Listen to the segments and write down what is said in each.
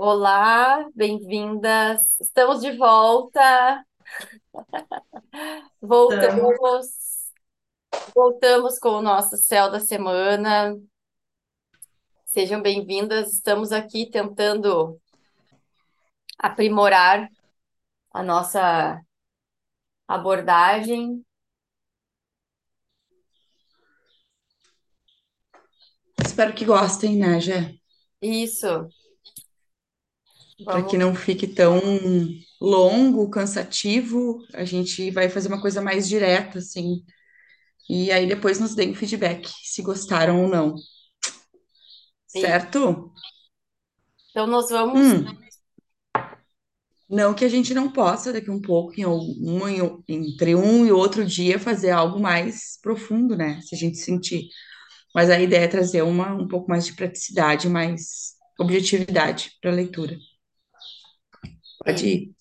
Olá, bem-vindas. Estamos de volta. Voltamos, voltamos com o nosso céu da semana. Sejam bem-vindas. Estamos aqui tentando aprimorar a nossa abordagem. espero que gostem, né, Jé? Isso. Para que não fique tão longo, cansativo, a gente vai fazer uma coisa mais direta, assim. E aí depois nos deem feedback, se gostaram ou não, e- certo? Então, nós vamos. Hum, não que a gente não possa, daqui um pouco, em algum, entre um e outro dia, fazer algo mais profundo, né? Se a gente sentir. Mas a ideia é trazer uma, um pouco mais de praticidade, mais objetividade para a leitura. Pode e- ir.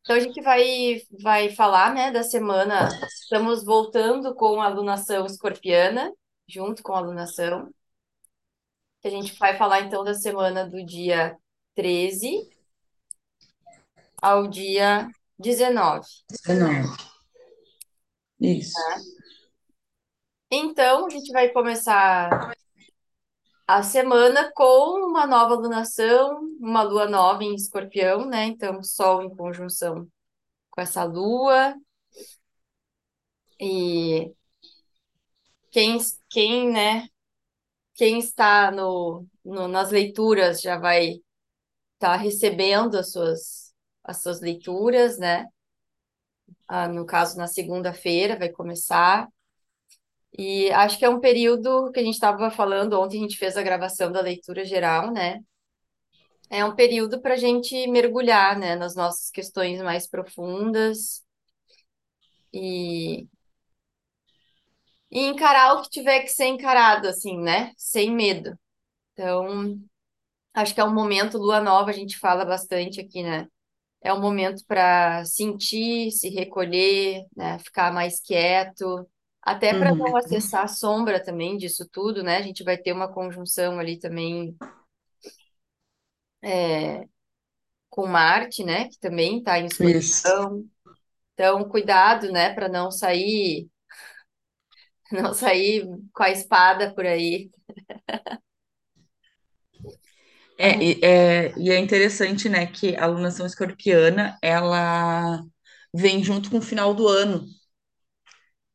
Então, a gente vai, vai falar, né, da semana. Estamos voltando com a alunação escorpiana, junto com a alunação. a gente vai falar então da semana do dia 13 ao dia 19. 19. Isso. Então, a gente vai começar a semana com uma nova lunação, uma lua nova em Escorpião, né? Então, Sol em conjunção com essa lua. E quem, quem, né? Quem está no, no- nas leituras já vai estar recebendo as suas, as suas leituras, né? Ah, no caso, na segunda-feira vai começar. E acho que é um período que a gente estava falando, ontem a gente fez a gravação da leitura geral, né? É um período para a gente mergulhar, né, nas nossas questões mais profundas e, e encarar o que tiver que ser encarado, assim, né? Sem medo. Então, acho que é um momento, lua nova, a gente fala bastante aqui, né? É um momento para sentir, se recolher, né? Ficar mais quieto, até para Uhum. não acessar a sombra também disso tudo, né? A gente vai ter uma conjunção ali também é, com Marte, né? Que também está em. Escorpião. Então, cuidado, né? Para não sair, não sair com a espada por aí. É, e é, e é interessante, né, que a alunação escorpiana, ela vem junto com o final do ano,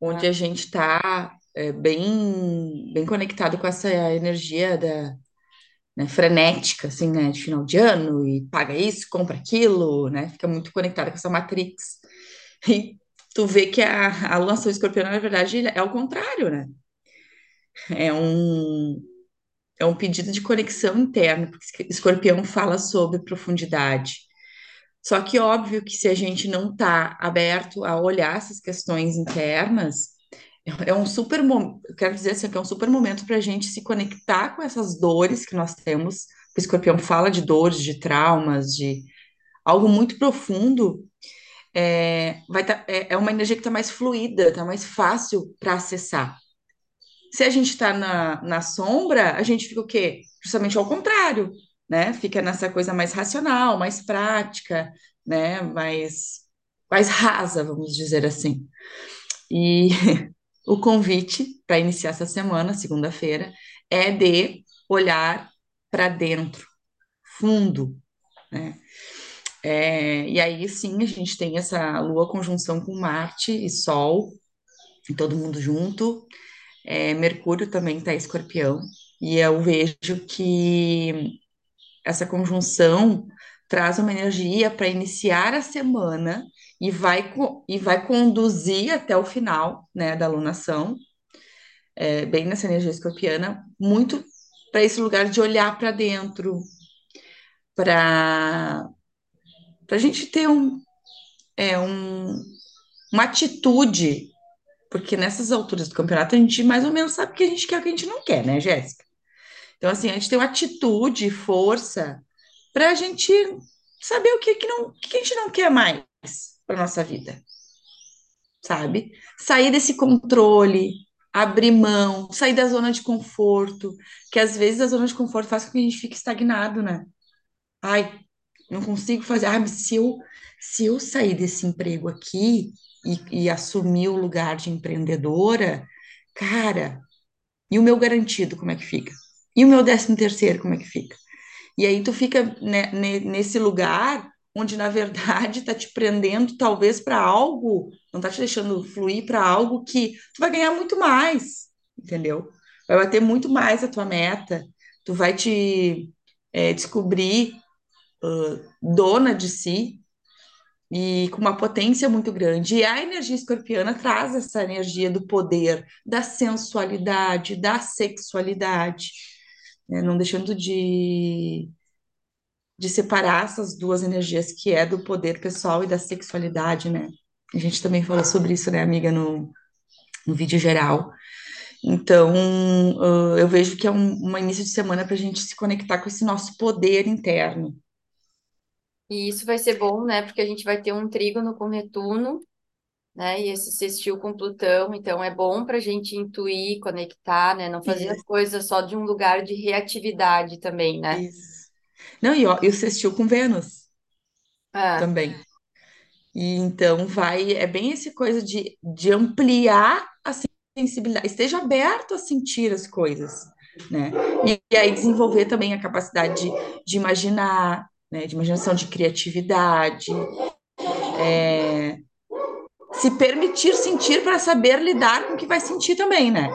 onde a gente está bem, bem conectado com essa energia da, né, frenética, assim, né, de final de ano, e paga isso, compra aquilo, né, fica muito conectada com essa matrix. E tu vê que a, a alunação escorpiana, na verdade, é o contrário, né? É um, é um pedido de conexão interna, porque escorpião fala sobre profundidade. Só que óbvio que se a gente não está aberto a olhar essas questões internas, é um super momento, quero dizer assim, que é um super momento para a gente se conectar com essas dores que nós temos. O escorpião fala de dores, de traumas, de algo muito profundo. É, vai tá, é, é uma energia que está mais fluida, está mais fácil para acessar. Se a gente está na, na sombra, a gente fica o quê? Justamente ao contrário, né? Fica nessa coisa mais racional, mais prática, né? Mais, mais rasa, vamos dizer assim. E o convite para iniciar essa semana, segunda-feira, é de olhar para dentro, fundo, né? É, e aí sim a gente tem essa lua conjunção com Marte e Sol, todo mundo junto. É, Mercúrio também está escorpião, e eu vejo que essa conjunção traz uma energia para iniciar a semana e vai, e vai conduzir até o final, né, da alunação, é, bem nessa energia escorpiana, muito para esse lugar de olhar para dentro, para para a gente ter um, é, um, uma atitude, porque nessas alturas do campeonato a gente mais ou menos sabe o que a gente quer e o que a gente não quer, né, Jéssica? Então, assim, a gente tem uma atitude, força, para a gente saber o que, que, não, que a gente não quer mais para nossa vida, sabe? Sair desse controle, abrir mão, sair da zona de conforto, que às vezes a zona de conforto faz com que a gente fique estagnado, né? ai, não consigo fazer. Ah, se eu, se eu sair desse emprego aqui e, e assumir o lugar de empreendedora, cara, e o meu garantido, como é que fica? E o meu décimo terceiro, como é que fica? E aí tu fica né, ne- nesse lugar onde, na verdade, tá te prendendo talvez para algo, não tá te deixando fluir para algo que tu vai ganhar muito mais, entendeu? Vai bater muito mais a tua meta, tu vai te é, descobrir dona de si e com uma potência muito grande. E a energia escorpiana traz essa energia do poder, da sensualidade, da sexualidade, né? Não deixando de de separar essas duas energias, que é do poder pessoal e da sexualidade, né? A gente também falou sobre isso, né, amiga, no, no vídeo geral. Então, uh, eu vejo que é um, um início de semana para a gente se conectar com esse nosso poder interno. E isso vai ser bom, né? Porque a gente vai ter um trígono com Netuno, né? E esse sextil com Plutão, então é bom para a gente intuir, conectar, né? Não fazer as coisas só de um lugar de reatividade também, né? isso. Não, e ó, eu sextil com Vênus Ah, também. E então vai, é bem essa coisa de, de ampliar a sensibilidade, esteja aberto a sentir as coisas, né? E, e aí desenvolver também a capacidade de, de imaginar, né? De imaginação, de criatividade, se permitir sentir para saber lidar com o que vai sentir também, né?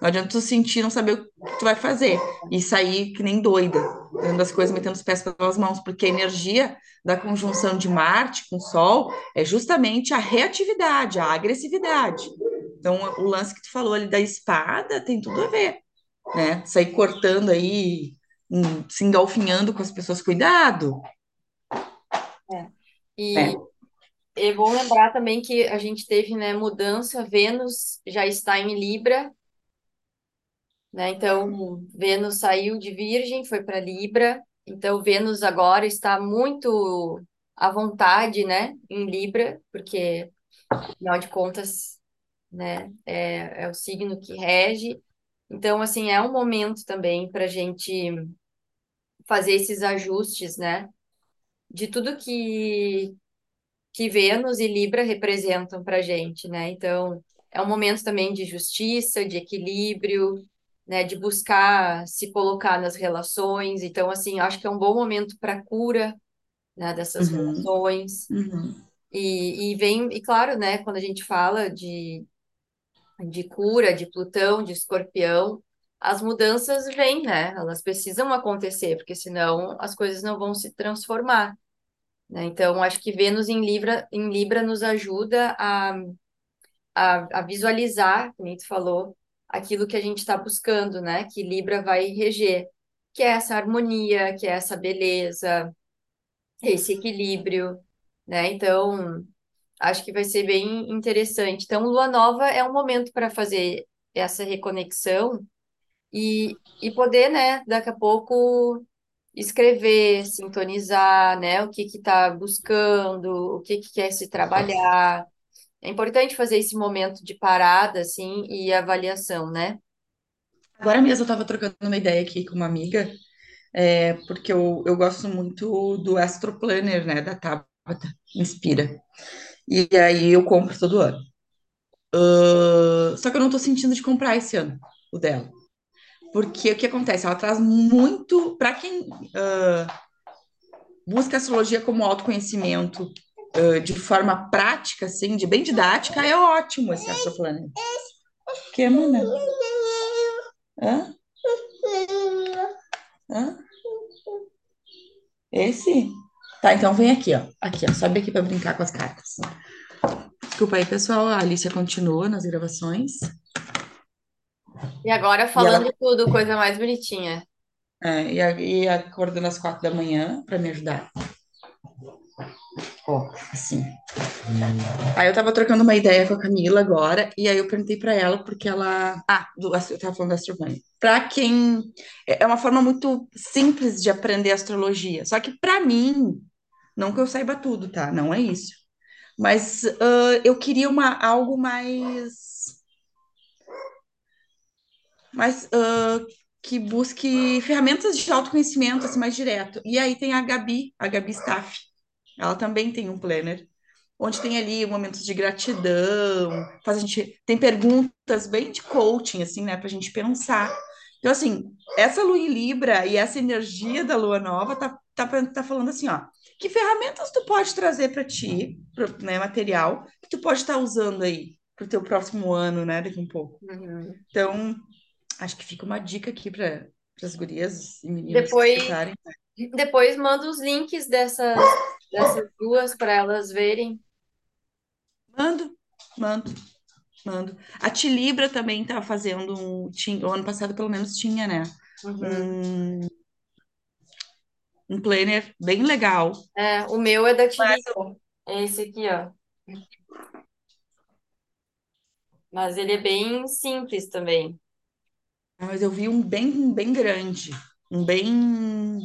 Não adianta tu sentir, não saber o que tu vai fazer e sair que nem doida, fazendo as coisas, metendo os pés pelas mãos, porque a energia da conjunção de Marte com Sol é justamente a reatividade, a agressividade. Então, o lance que tu falou ali da espada tem tudo a ver, né? Sair cortando aí, hum, se engalfinhando com as pessoas, cuidado, é. E né? É bom lembrar também que a gente teve, né, mudança, Vênus já está em Libra, né? Então, Vênus saiu de Virgem, foi para Libra. Então, Vênus agora está muito à vontade, né, em Libra, porque, afinal de contas, né, é, é o signo que rege. Então, assim, é um momento também para a gente fazer esses ajustes, né, de tudo que que Vênus e Libra representam para a gente, né? Então, é um momento também de justiça, de equilíbrio, né? De buscar se colocar nas relações. Então, assim, acho que é um bom momento para cura, né? Dessas Uhum, relações. uhum. E, e vem, e claro, né? Quando a gente fala de, de cura, de Plutão, de Escorpião, as mudanças vêm, né? Elas precisam acontecer, porque senão as coisas não vão se transformar né? Então, acho que Vênus em Libra, em Libra nos ajuda a, a, a visualizar, como tu falou, aquilo que a gente está buscando, né? Que Libra vai reger, que é essa harmonia, que é essa beleza, esse equilíbrio, né? Então, acho que vai ser bem interessante. Então, Lua Nova é um momento para fazer essa reconexão e, e poder, né, daqui a pouco escrever, sintonizar, né, o que que está buscando, o que que quer se trabalhar. É importante fazer esse momento de parada, assim, e avaliação, né? Agora mesmo eu estava trocando uma ideia aqui com uma amiga, é, porque eu, eu gosto muito do Astro Planner, né, da Tabata Inspira. E aí eu compro todo ano. Ah, só que eu não tô sentindo de comprar esse ano o dela. Porque o que acontece? Ela traz muito. Para quem ah, busca astrologia como autoconhecimento ah, de forma prática, assim, de bem didática, é ótimo esse Astro Planner. Que, mana? Hã? Hã? Esse? Tá, então vem aqui, ó. Aqui, ó. Sobe aqui para brincar com as cartas. Desculpa aí, pessoal. A Alicia continua nas gravações. E agora E ela falando tudo, coisa mais bonitinha. é, e, a- e acordando às quatro da manhã para me ajudar. Ó, assim. Aí eu tava trocando uma ideia com a Camila agora, e aí eu perguntei pra ela, porque ela. Ah, do, eu tava falando da Astrovânia. Pra quem. É é uma forma muito simples de aprender astrologia. Só que pra mim, não que eu saiba tudo, tá? Não é isso. Mas ah, eu queria uma, algo mais. Mais ah, que busque ferramentas de autoconhecimento assim, mais direto. E aí tem a Gabi, a Gabi Staff. Ela também tem um planner, onde tem ali momentos de gratidão, faz a gente tem perguntas bem de coaching, assim, né, para a gente pensar. Então, assim, essa lua em Libra e essa energia da lua nova tá, tá, tá falando assim, ó, que ferramentas tu pode trazer para ti, pro, né, material, que tu pode estar tá usando aí para o teu próximo ano, né, daqui um pouco. Uhum. Então, acho que fica uma dica aqui para as gurias e meninas Depois, escutarem. depois manda os links dessas, dessas duas para elas verem. Mando, mando, mando. A Tilibra também tá fazendo um. Tinha, o ano passado, pelo menos, tinha, né? Uhum. Um, um planner bem legal. É, o meu é da Tilibra. É esse aqui, ó. Mas ele é bem simples também. Mas eu vi um bem, bem grande. Um bem.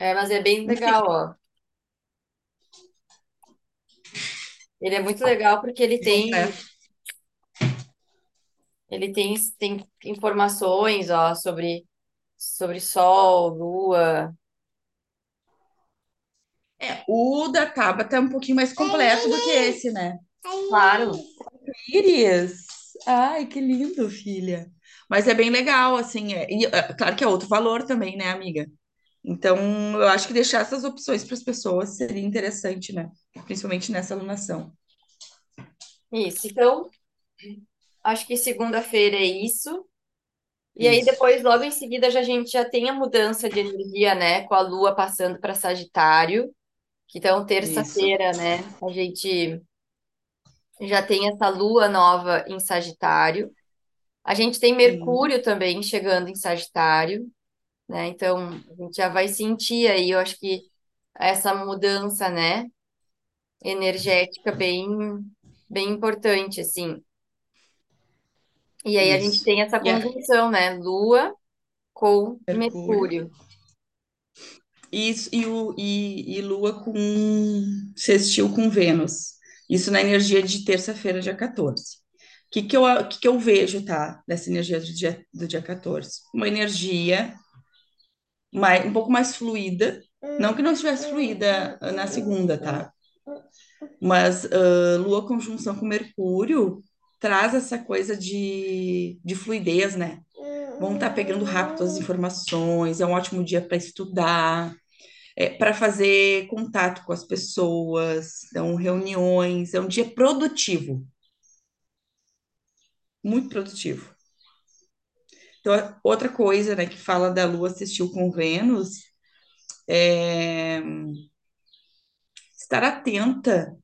É, mas é bem legal, ó. Ele é muito legal porque ele tem. Ele tem, tem informações, ó, sobre, sobre Sol, Lua. É, o da Tabata é um pouquinho mais completo do que esse, né? Claro. Iris! Ai, que lindo, filha. Mas é bem legal, assim. É, e, é, claro que é outro valor também, né, amiga? Então, eu acho que deixar essas opções para as pessoas seria interessante, né? Principalmente nessa alunação. Isso. Então, acho que segunda-feira é isso. E aí, Isso. depois, logo em seguida, já, a gente já tem a mudança de energia, né? Com a Lua passando para Sagitário. Que então, terça-feira, né? A gente já tem essa Lua nova em Sagitário. A gente tem Mercúrio também chegando em Sagitário, né? Então, a gente já vai sentir aí, eu acho que essa mudança, né? Energética bem, bem importante, assim. E aí a gente tem essa conjunção, né? Lua com Mercúrio. Mercúrio. Isso, e, o, e, e Lua com sextil com Vênus. Isso na energia de terça-feira, dia 14. Que, que, eu, que, que eu vejo, tá? Dessa energia do dia, do dia 14? Uma energia mais, um pouco mais fluida. Não que não estivesse fluida na segunda, tá? Mas ah, Lua conjunção com Mercúrio traz essa coisa de, de fluidez, né? Vão estar pegando rápido as informações, é um ótimo dia para estudar, é, para fazer contato com as pessoas, então reuniões, é um dia produtivo. Muito produtivo. Então, outra coisa, né, que fala da Lua assistiu com Vênus, é estar atenta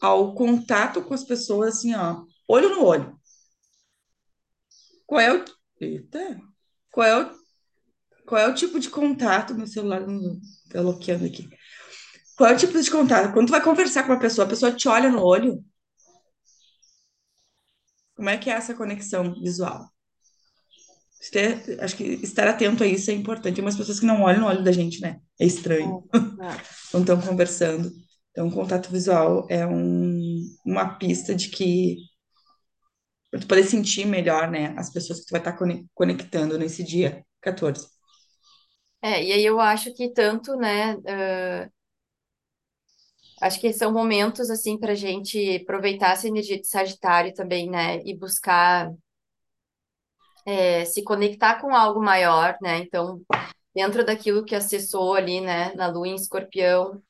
ao contato com as pessoas, assim, ó, olho no olho. Qual é o. Eita! Qual é o, qual é o tipo de contato? Meu celular não tá bloqueando aqui. Qual é o tipo de contato? Quando tu vai conversar com uma pessoa, a pessoa te olha no olho. Como é que é essa conexão visual? Ter, acho que estar atento a isso é importante. Tem umas pessoas que não olham no olho da gente, né? É estranho. É. Quando estão conversando. Então, contato visual é um, uma pista de que para tu poder sentir melhor, né, as pessoas que tu vai estar conectando nesse dia 14. É, e aí eu acho que tanto, né? ah, acho que são momentos, assim, para gente aproveitar essa energia de Sagitário também, né? E buscar é, se conectar com algo maior, né? Então, dentro daquilo que acessou ali, né, na Lua em Escorpião,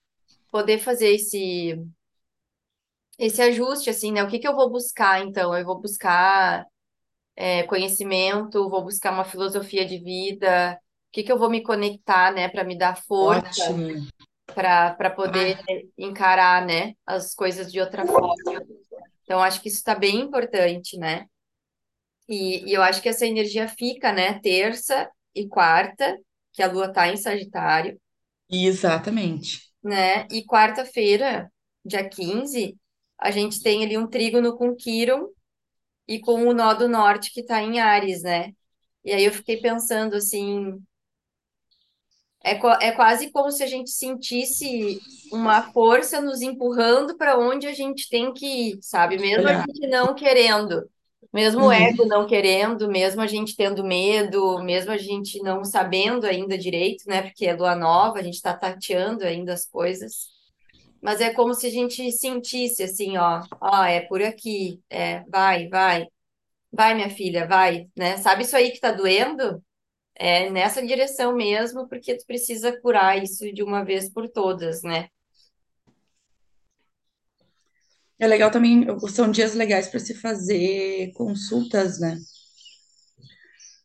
poder fazer esse esse ajuste, assim, né? O que que eu vou buscar, então? Eu vou buscar é, conhecimento, vou buscar uma filosofia de vida, o que que eu vou me conectar, né, para me dar força Ótimo. Para poder encarar, né, as coisas de outra forma. Então, acho que isso está bem importante, né? E, e eu acho que essa energia fica, né, terça e quarta, que a Lua tá em Sagitário, Exatamente. né? E quarta-feira, dia 15, a gente tem ali um trígono com Quirón e com o nó do norte que tá em Áries, né? E aí eu fiquei pensando assim, é, é quase como se a gente sentisse uma força nos empurrando para onde a gente tem que ir, sabe? Mesmo a Olhar. gente não querendo. Mesmo o ego Uhum. não querendo, mesmo a gente tendo medo, mesmo a gente não sabendo ainda direito, né? Porque é lua nova, a gente tá tateando ainda as coisas. Mas é como se a gente sentisse assim, ó, ó, é por aqui, é, vai, vai, vai, minha filha, vai, né? Sabe isso aí que tá doendo? É nessa direção mesmo, porque tu precisa curar isso de uma vez por todas, né? É legal também, são dias legais para se fazer consultas, né?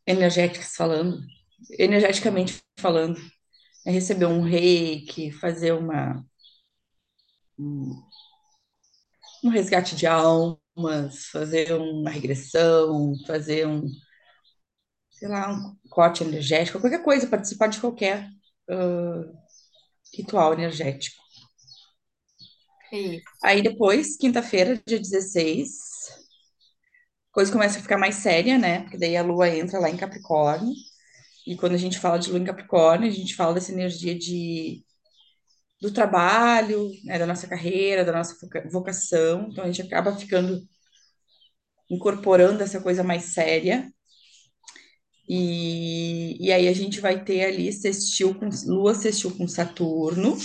Energéticas falando, energeticamente falando. É receber um reiki, fazer uma, um, resgate de almas, fazer uma regressão, fazer um, sei lá, um corte energético, qualquer coisa, participar de qualquer ah, ritual energético. Isso. Aí depois, quinta-feira, dia 16, a coisa começa a ficar mais séria, né? Porque daí a lua entra lá em Capricórnio. E quando a gente fala de lua em Capricórnio, a gente fala dessa energia de, do trabalho, né? Da nossa carreira, da nossa voca- vocação. Então a gente acaba ficando incorporando essa coisa mais séria. E, e aí a gente vai ter ali sextil com Lua sextil com Saturno,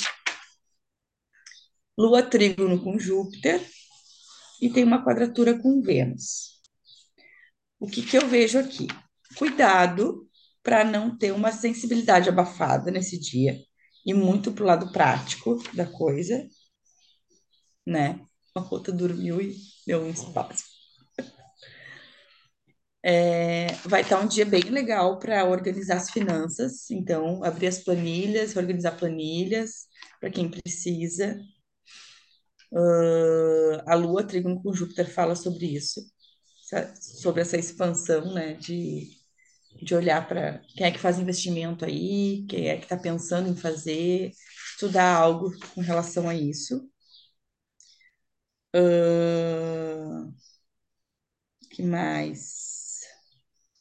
Lua trígono com Júpiter e tem uma quadratura com Vênus. O que que eu vejo aqui? Cuidado para não ter uma sensibilidade abafada nesse dia e muito pro lado prático da coisa, né? Uma rota dormiu e deu um espaço. É, vai estar um dia bem legal para organizar as finanças, então abrir as planilhas, organizar planilhas para quem precisa. Uh, a Lua Trígono com Júpiter fala sobre isso, sobre essa expansão, né, de, de olhar para quem é que faz investimento aí, quem é que está pensando em fazer, estudar algo com relação a isso. Uh, que mais?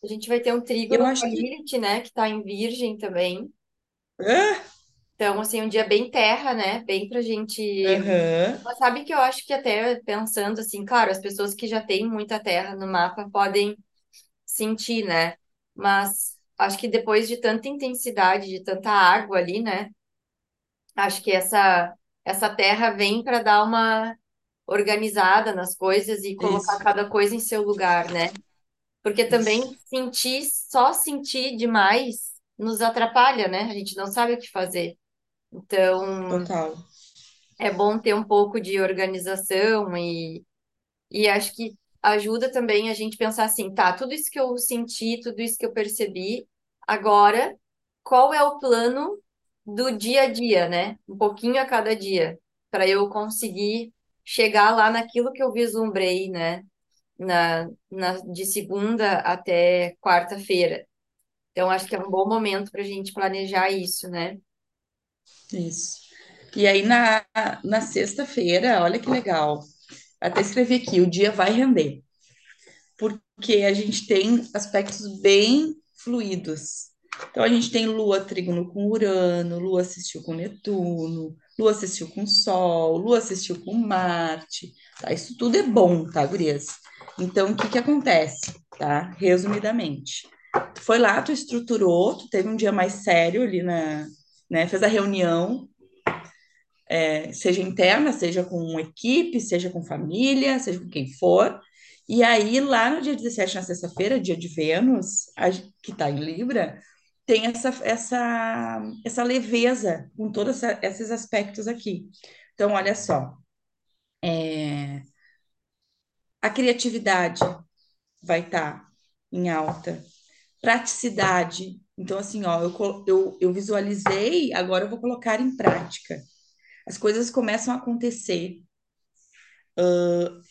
A gente vai ter um Eu trígono com acho a que. Lilith, né? Que tá em Virgem também. Ah, Então, assim, um dia bem terra, né? Bem pra gente. Aham, Mas sabe que eu acho que até pensando assim, claro, as pessoas que já têm muita terra no mapa podem sentir, né? Mas acho que depois de tanta intensidade, de tanta água ali, né? Acho que essa essa terra vem para dar uma organizada nas coisas e colocar isso, cada coisa em seu lugar, né? Porque isso, também sentir, só sentir demais nos atrapalha, né? A gente não sabe o que fazer. Então, total. é bom ter um pouco de organização e, e acho que ajuda também a gente pensar assim, tá, tudo isso que eu senti, tudo isso que eu percebi, agora, qual é o plano do dia a dia, né? Um pouquinho a cada dia, para eu conseguir chegar lá naquilo que eu vislumbrei, né? Na, na, de segunda até quarta-feira. Então, acho que é um bom momento para a gente planejar isso, né? Isso. E aí, na, na sexta-feira, olha que legal. Até escrevi aqui: o dia vai render, porque a gente tem aspectos bem fluidos. Então, a gente tem Lua trígono com Urano, Lua assistiu com Netuno, Lua assistiu com Sol, Lua assistiu com Marte. Tá? Isso tudo é bom, tá, gurias? Então, o que que acontece, tá? Resumidamente. Tu foi lá, tu estruturou, tu teve um dia mais sério ali na, né? Fez a reunião, seja interna, seja com equipe, seja com família, seja com quem for. E aí, lá no dia 17, na sexta-feira, dia de Vênus, a- que está em Libra, tem essa, essa, essa leveza com todos esses aspectos aqui. Então, olha só, a criatividade vai estar em alta, praticidade. Então, assim, ó, eu, eu, eu visualizei, agora eu vou colocar em prática. As coisas começam a acontecer.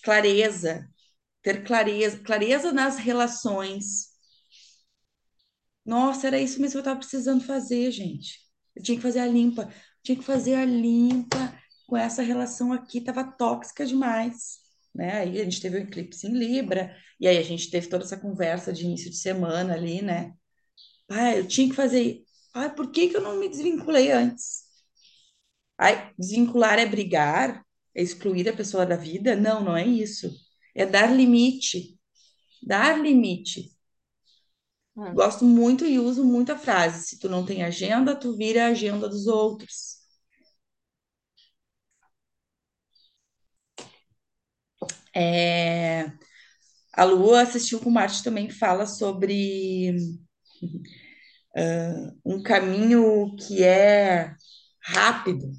Clareza, ter clareza, clareza nas relações. Nossa, era isso mesmo que eu estava precisando fazer, gente. Eu tinha que fazer a limpa, eu tinha que fazer a limpa com essa relação aqui, tava tóxica demais, né? Aí a gente teve o eclipse em Libra, e aí a gente teve toda essa conversa de início de semana ali, né? Ah, eu tinha que fazer. Ah, por que que eu não me desvinculei antes? Ai, desvincular é brigar? É excluir a pessoa da vida? Não, não é isso. É dar limite dar limite. Hum, Gosto muito e uso muito a frase: se tu não tem agenda, tu vira a agenda dos outros. É, A Lua assistiu com Marte também fala sobre um caminho que é rápido,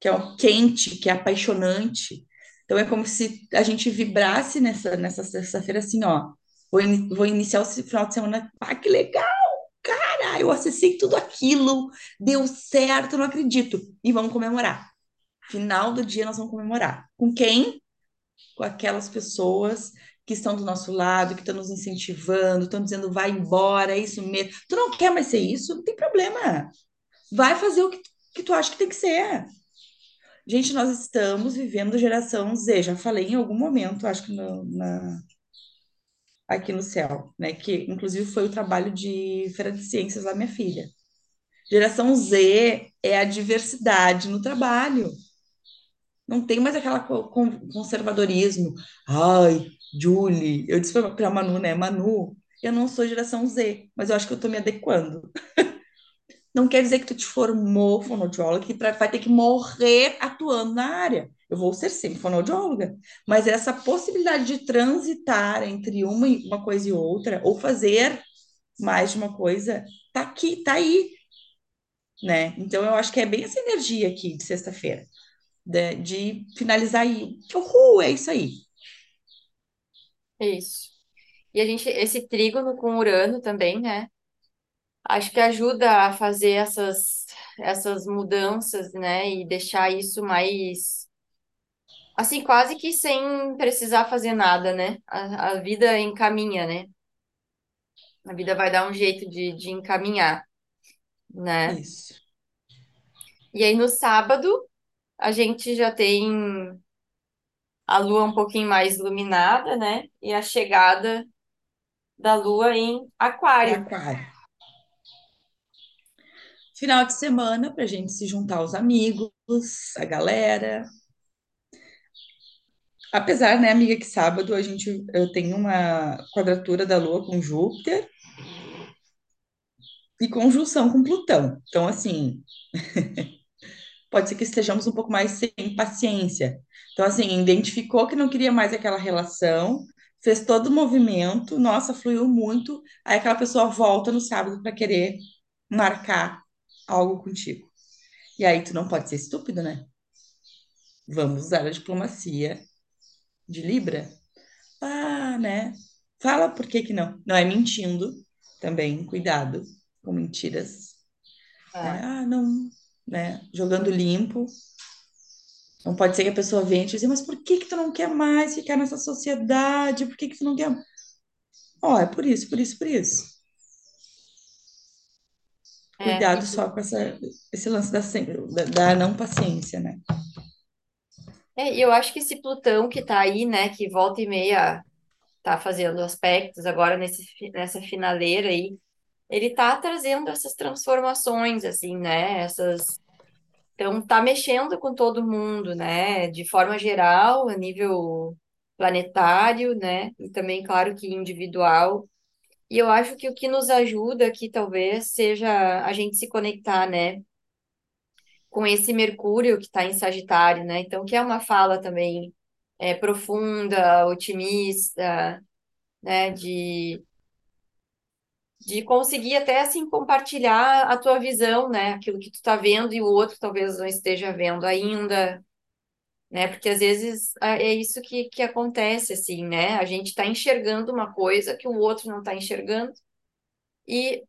que é um quente, que é apaixonante. Então é como se a gente vibrasse nessa, nessa sexta-feira assim, ó. Vou, ini- vou iniciar o final de semana. Ah, que legal! Cara, eu acessei tudo aquilo, deu certo, não acredito. E vamos comemorar. Final do dia nós vamos comemorar. Com quem? Com aquelas pessoas que estão do nosso lado, que estão nos incentivando, estão dizendo vai embora, é isso mesmo. Tu não quer mais ser isso? Não tem problema. Vai fazer o que, que tu acha que tem que ser. Gente, nós estamos vivendo geração Z, já falei em algum momento, acho que no- na- aqui no céu, né? Que inclusive foi o trabalho de Feira de Ciências lá, minha filha. Geração Z é a diversidade no trabalho. Não tem mais con- conservadorismo. Ai, Julie, eu disse para a Manu, né? Manu, eu não sou geração Z, mas eu acho que eu estou me adequando. Não quer dizer que tu te formou fonoaudióloga pra- vai ter que morrer atuando na área. Eu vou ser sempre fonoaudióloga, mas essa possibilidade de transitar entre uma, e- uma coisa e outra, ou fazer mais de uma coisa, tá aqui, tá aí, né? Então eu acho que é bem essa energia aqui de sexta-feira, de, de finalizar aí. Uhul, é isso aí. isso. E a gente, esse trígono com Urano também, né? Acho que ajuda a fazer essas, essas mudanças, né? E deixar isso mais, assim, quase que sem precisar fazer nada, né? A, a vida encaminha, né? A vida vai dar um jeito de, de encaminhar, né? Isso. E aí no sábado, a gente já tem a lua um pouquinho mais iluminada, né? E a chegada da lua em Aquário. aquário. Final de semana para a gente se juntar aos amigos, a galera, Apesar, né, amiga, que sábado a gente eu tenho uma quadratura da Lua com Júpiter e conjunção com Plutão. Então, assim, pode ser que estejamos um pouco mais sem paciência. Então, assim, identificou que não queria mais aquela relação, fez todo o movimento, nossa, fluiu muito. Aí aquela pessoa volta no sábado para querer marcar algo contigo. E aí tu não pode ser estúpido, né? Vamos usar a diplomacia de Libra Ah, né? Fala por que que não. Não é mentindo também, cuidado com mentiras? Ah, Ah, não, né? Jogando limpo. Não pode ser que a pessoa venha e te dizer, mas por que que tu não quer mais ficar nessa sociedade? Por que que tu não quer? Ó, é por isso, por isso, por isso. é, Cuidado e, só com essa, esse lance da, da, da não paciência, né? é, eu acho que esse Plutão que tá aí, né, que volta e meia tá fazendo aspectos agora nesse, nessa finaleira aí, ele tá trazendo essas transformações, assim, né, essas... Então, tá mexendo com todo mundo, né, de forma geral, a nível planetário, né, e também, claro que individual. E eu acho que o que nos ajuda aqui, talvez, seja a gente se conectar, né, com esse Mercúrio que está em Sagitário, né? Então, que é uma fala também é, profunda, otimista, né? De, de conseguir até, assim, compartilhar a tua visão, né? Aquilo que tu tá vendo e o outro talvez não esteja vendo ainda, né? Porque às vezes é é isso que, que acontece, assim, né? A gente está enxergando uma coisa que o outro não está enxergando e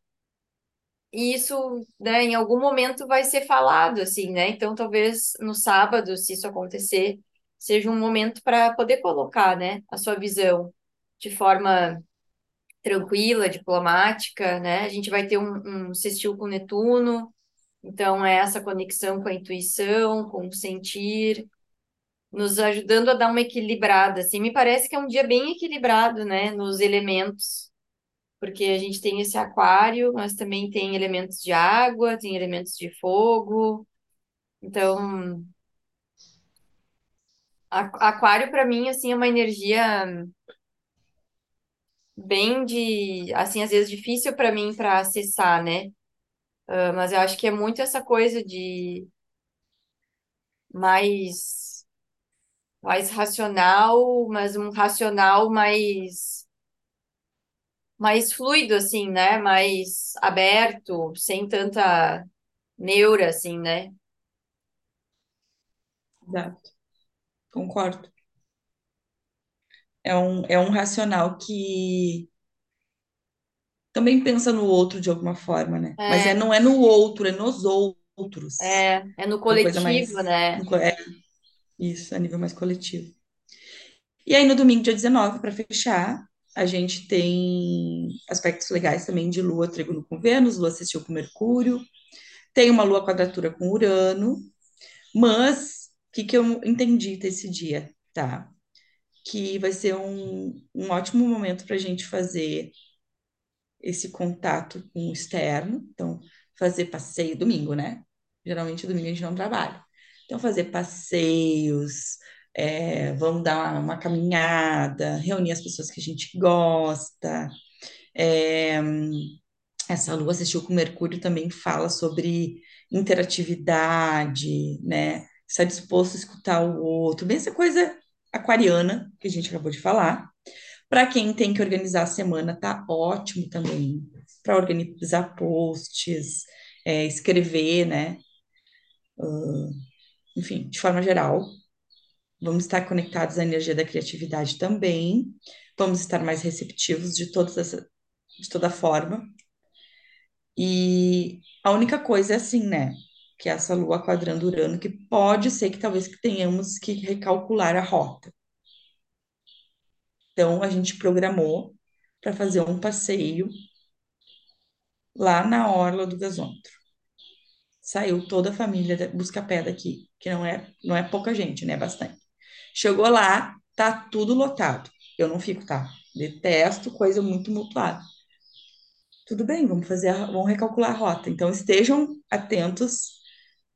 E isso, né, em algum momento vai ser falado, assim, né? Então, talvez no sábado, se isso acontecer, seja um momento para poder colocar, né, a sua visão de forma tranquila, diplomática, né? A gente vai ter um, um sextil com Netuno, então é essa conexão com a intuição, com o sentir, nos ajudando a dar uma equilibrada, assim. Me parece que é um dia bem equilibrado, né, nos elementos porque a gente tem esse aquário, mas também tem elementos de água, tem elementos de fogo. Então, aquário para mim assim é uma energia bem de, assim, às vezes difícil para mim para acessar, né? Ah, mas eu acho que é muito essa coisa de mais, mais racional, mas um racional mais, mais fluido, assim, né? Mais aberto, sem tanta neura, assim, né? Exato, concordo. É um, é um racional que também pensa no outro de alguma forma, né? Mas é, É, não é no outro, é nos outros. é, é no coletivo, mais. né? É isso, a nível mais coletivo. E aí, no domingo, dia 19, para fechar, a gente tem aspectos legais também de Lua, Trígono com Vênus, Lua assistiu com Mercúrio, tem uma Lua quadratura com Urano, mas o que, que eu entendi desse dia, tá? Que vai ser um, um ótimo momento para a gente fazer esse contato com o externo. Então, fazer passeio domingo, né? Geralmente domingo a gente não trabalha. Então, fazer passeios, é, vamos dar uma, uma caminhada, reunir as pessoas que a gente gosta. É, essa lua assistiu com Mercúrio também fala sobre interatividade, né? Estar disposto a escutar o outro, bem essa coisa aquariana que a gente acabou de falar. Para quem tem que organizar a semana, tá ótimo também. Para organizar posts, é, escrever, né? Uh, enfim, de forma geral. Vamos estar conectados à energia da criatividade também. Vamos estar mais receptivos de, todas de toda forma. E a única coisa é assim, né? Que é essa lua quadrando Urano, que pode ser que talvez que tenhamos que recalcular a rota. Então, a gente programou para fazer um passeio lá na orla do gasômetro. Saiu toda a família da Buscapé daqui, que não é, não é pouca gente, né? Bastante. Chegou lá, tá tudo lotado. Eu não fico, tá? Detesto coisa muito mutuada. Tudo bem, vamos fazer, a, vamos recalcular a rota. Então estejam atentos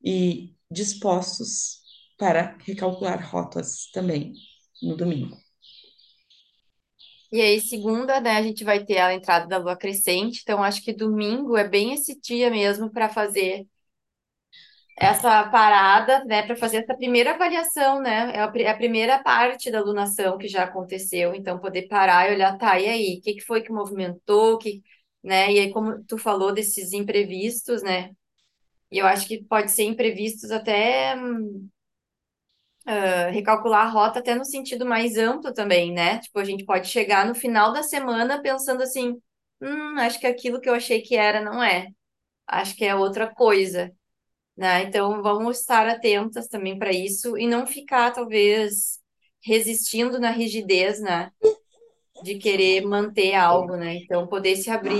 e dispostos para recalcular rotas também no domingo. E aí, segunda, né, a gente vai ter a entrada da lua crescente, então acho que domingo é bem esse dia mesmo para fazer essa parada, né, para fazer essa primeira avaliação, né? É a, é primeira parte da alunação que já aconteceu, então poder parar e olhar, tá, e aí, o que que foi que movimentou, que, né? E aí, como tu falou desses imprevistos, né? E eu acho que pode ser imprevistos até ah, recalcular a rota até no sentido mais amplo também, né? Tipo, a gente pode chegar no final da semana pensando assim, hum, acho que aquilo que eu achei que era não é. Acho que é outra coisa, né? Então vamos estar atentas também para isso e não ficar, talvez, resistindo na rigidez, né? De querer manter algo, né? Então poder se abrir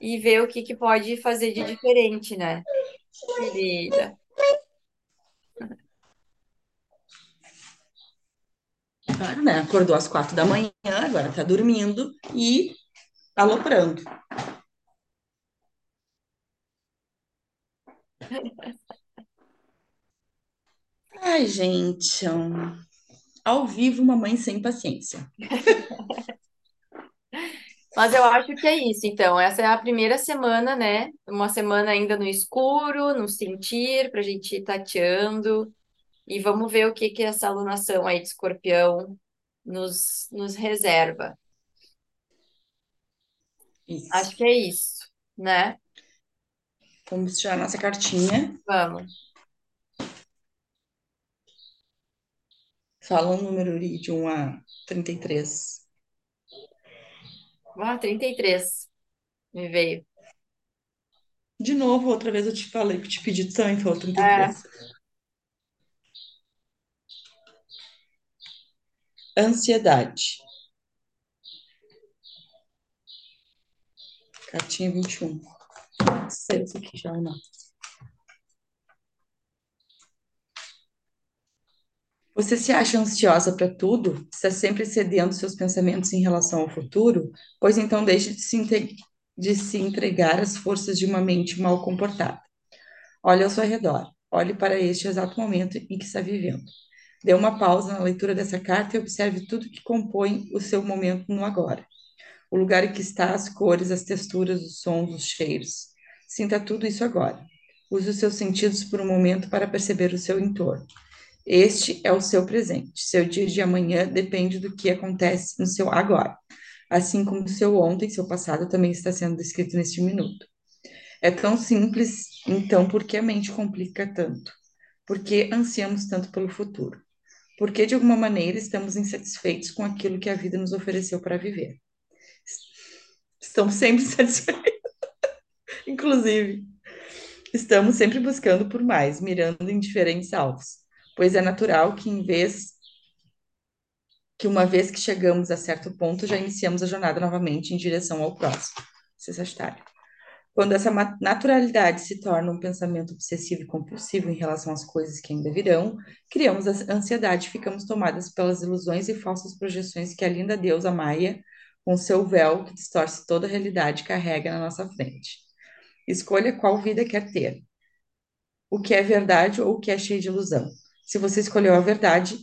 e ver o que que pode fazer de diferente, né? Querida. Claro, né? Acordou às quatro da manhã, agora tá dormindo e aloprando. Ai, gente, um, ao vivo, uma mãe sem paciência. Mas eu acho que é isso, então. Essa é a primeira semana, né? Uma semana ainda no escuro, no sentir, para a gente ir tateando. E vamos ver o que que essa alunação aí de escorpião nos, nos reserva. Isso. Acho que é isso, né? Vamos tirar nossa cartinha. Vamos. Fala um número de 1 a 33. Ah, 33 me veio. De novo, outra vez eu te falei que te pedi também, falou É, 33. Ansiedade. Cartinha 21. Não sei se aqui já ou não. Você se acha ansiosa para tudo? Está sempre cedendo seus pensamentos em relação ao futuro? Pois então deixe de se, de se entregar às forças de uma mente mal comportada. Olhe ao seu redor. Olhe para este exato momento em que está vivendo. Dê uma pausa na leitura dessa carta e observe tudo que compõe o seu momento no agora. O lugar em que está, as cores, as texturas, os sons, os cheiros. Sinta tudo isso agora. Use os seus sentidos por um momento para perceber o seu entorno. Este é o seu presente. Seu dia de amanhã depende do que acontece no seu agora. Assim como seu ontem, seu passado também está sendo descrito neste minuto. É tão simples, então por que a mente complica tanto? Por que ansiamos tanto pelo futuro? Porque de alguma maneira estamos insatisfeitos com aquilo que a vida nos ofereceu para viver. Estamos sempre insatisfeitos. Inclusive, estamos sempre buscando por mais, mirando em diferentes alvos, pois é natural que em vez que uma vez que chegamos a certo ponto, já iniciamos a jornada novamente em direção ao próximo. Você Sagitário. Quando essa naturalidade se torna um pensamento obsessivo e compulsivo em relação às coisas que ainda virão, criamos ansiedade e ficamos tomadas pelas ilusões e falsas projeções que a linda deusa Maia, com seu véu que distorce toda a realidade, carrega na nossa frente. Escolha qual vida quer ter. O que é verdade ou o que é cheio de ilusão. Se você escolheu a verdade,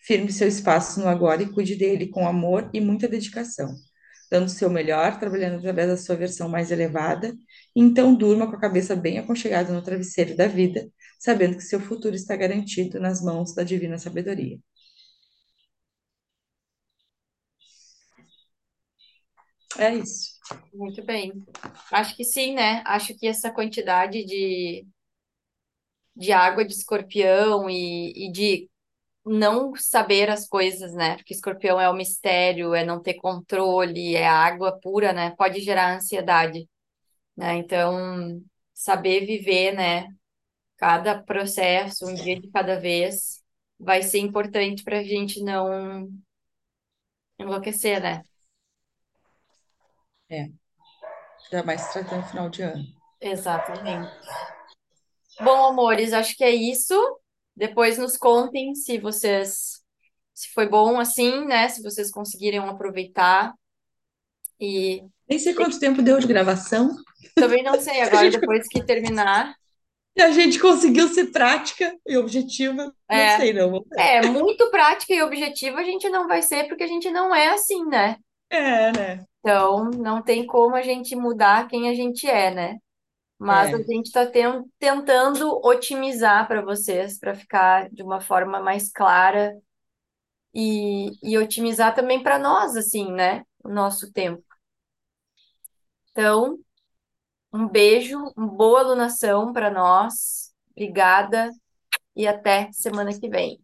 firme seu espaço no agora e cuide dele com amor e muita dedicação dando o seu melhor, trabalhando através da sua versão mais elevada, então durma com a cabeça bem aconchegada no travesseiro da vida, sabendo que seu futuro está garantido nas mãos da divina sabedoria. É isso. Muito bem. Acho que sim, né? Acho que essa quantidade de, de água de escorpião e, e de não saber as coisas, né? Porque escorpião é o mistério, é não ter controle, é água pura, né? Pode gerar ansiedade, né? Então, saber viver, né? Cada processo, um dia de cada vez, vai ser importante para a gente não enlouquecer, né? É. Ainda mais se tratando final de ano. Exatamente. Bom, amores, acho que é isso. Depois nos contem se vocês se foi bom assim, né? Se vocês conseguiram aproveitar. E Nem sei quanto tempo deu de gravação. também não sei agora, gente- depois que terminar. E a gente conseguiu ser prática e objetiva. É. Não sei, não. É, muito prática e objetiva a gente não vai ser porque a gente não é assim, né? É, né? Então, não tem como a gente mudar quem a gente é, né? Mas É. a gente está tentando otimizar para vocês, para ficar de uma forma mais clara e, e otimizar também para nós, assim, né? O nosso tempo. Então, um beijo, uma boa alunação para nós. Obrigada e até semana que vem.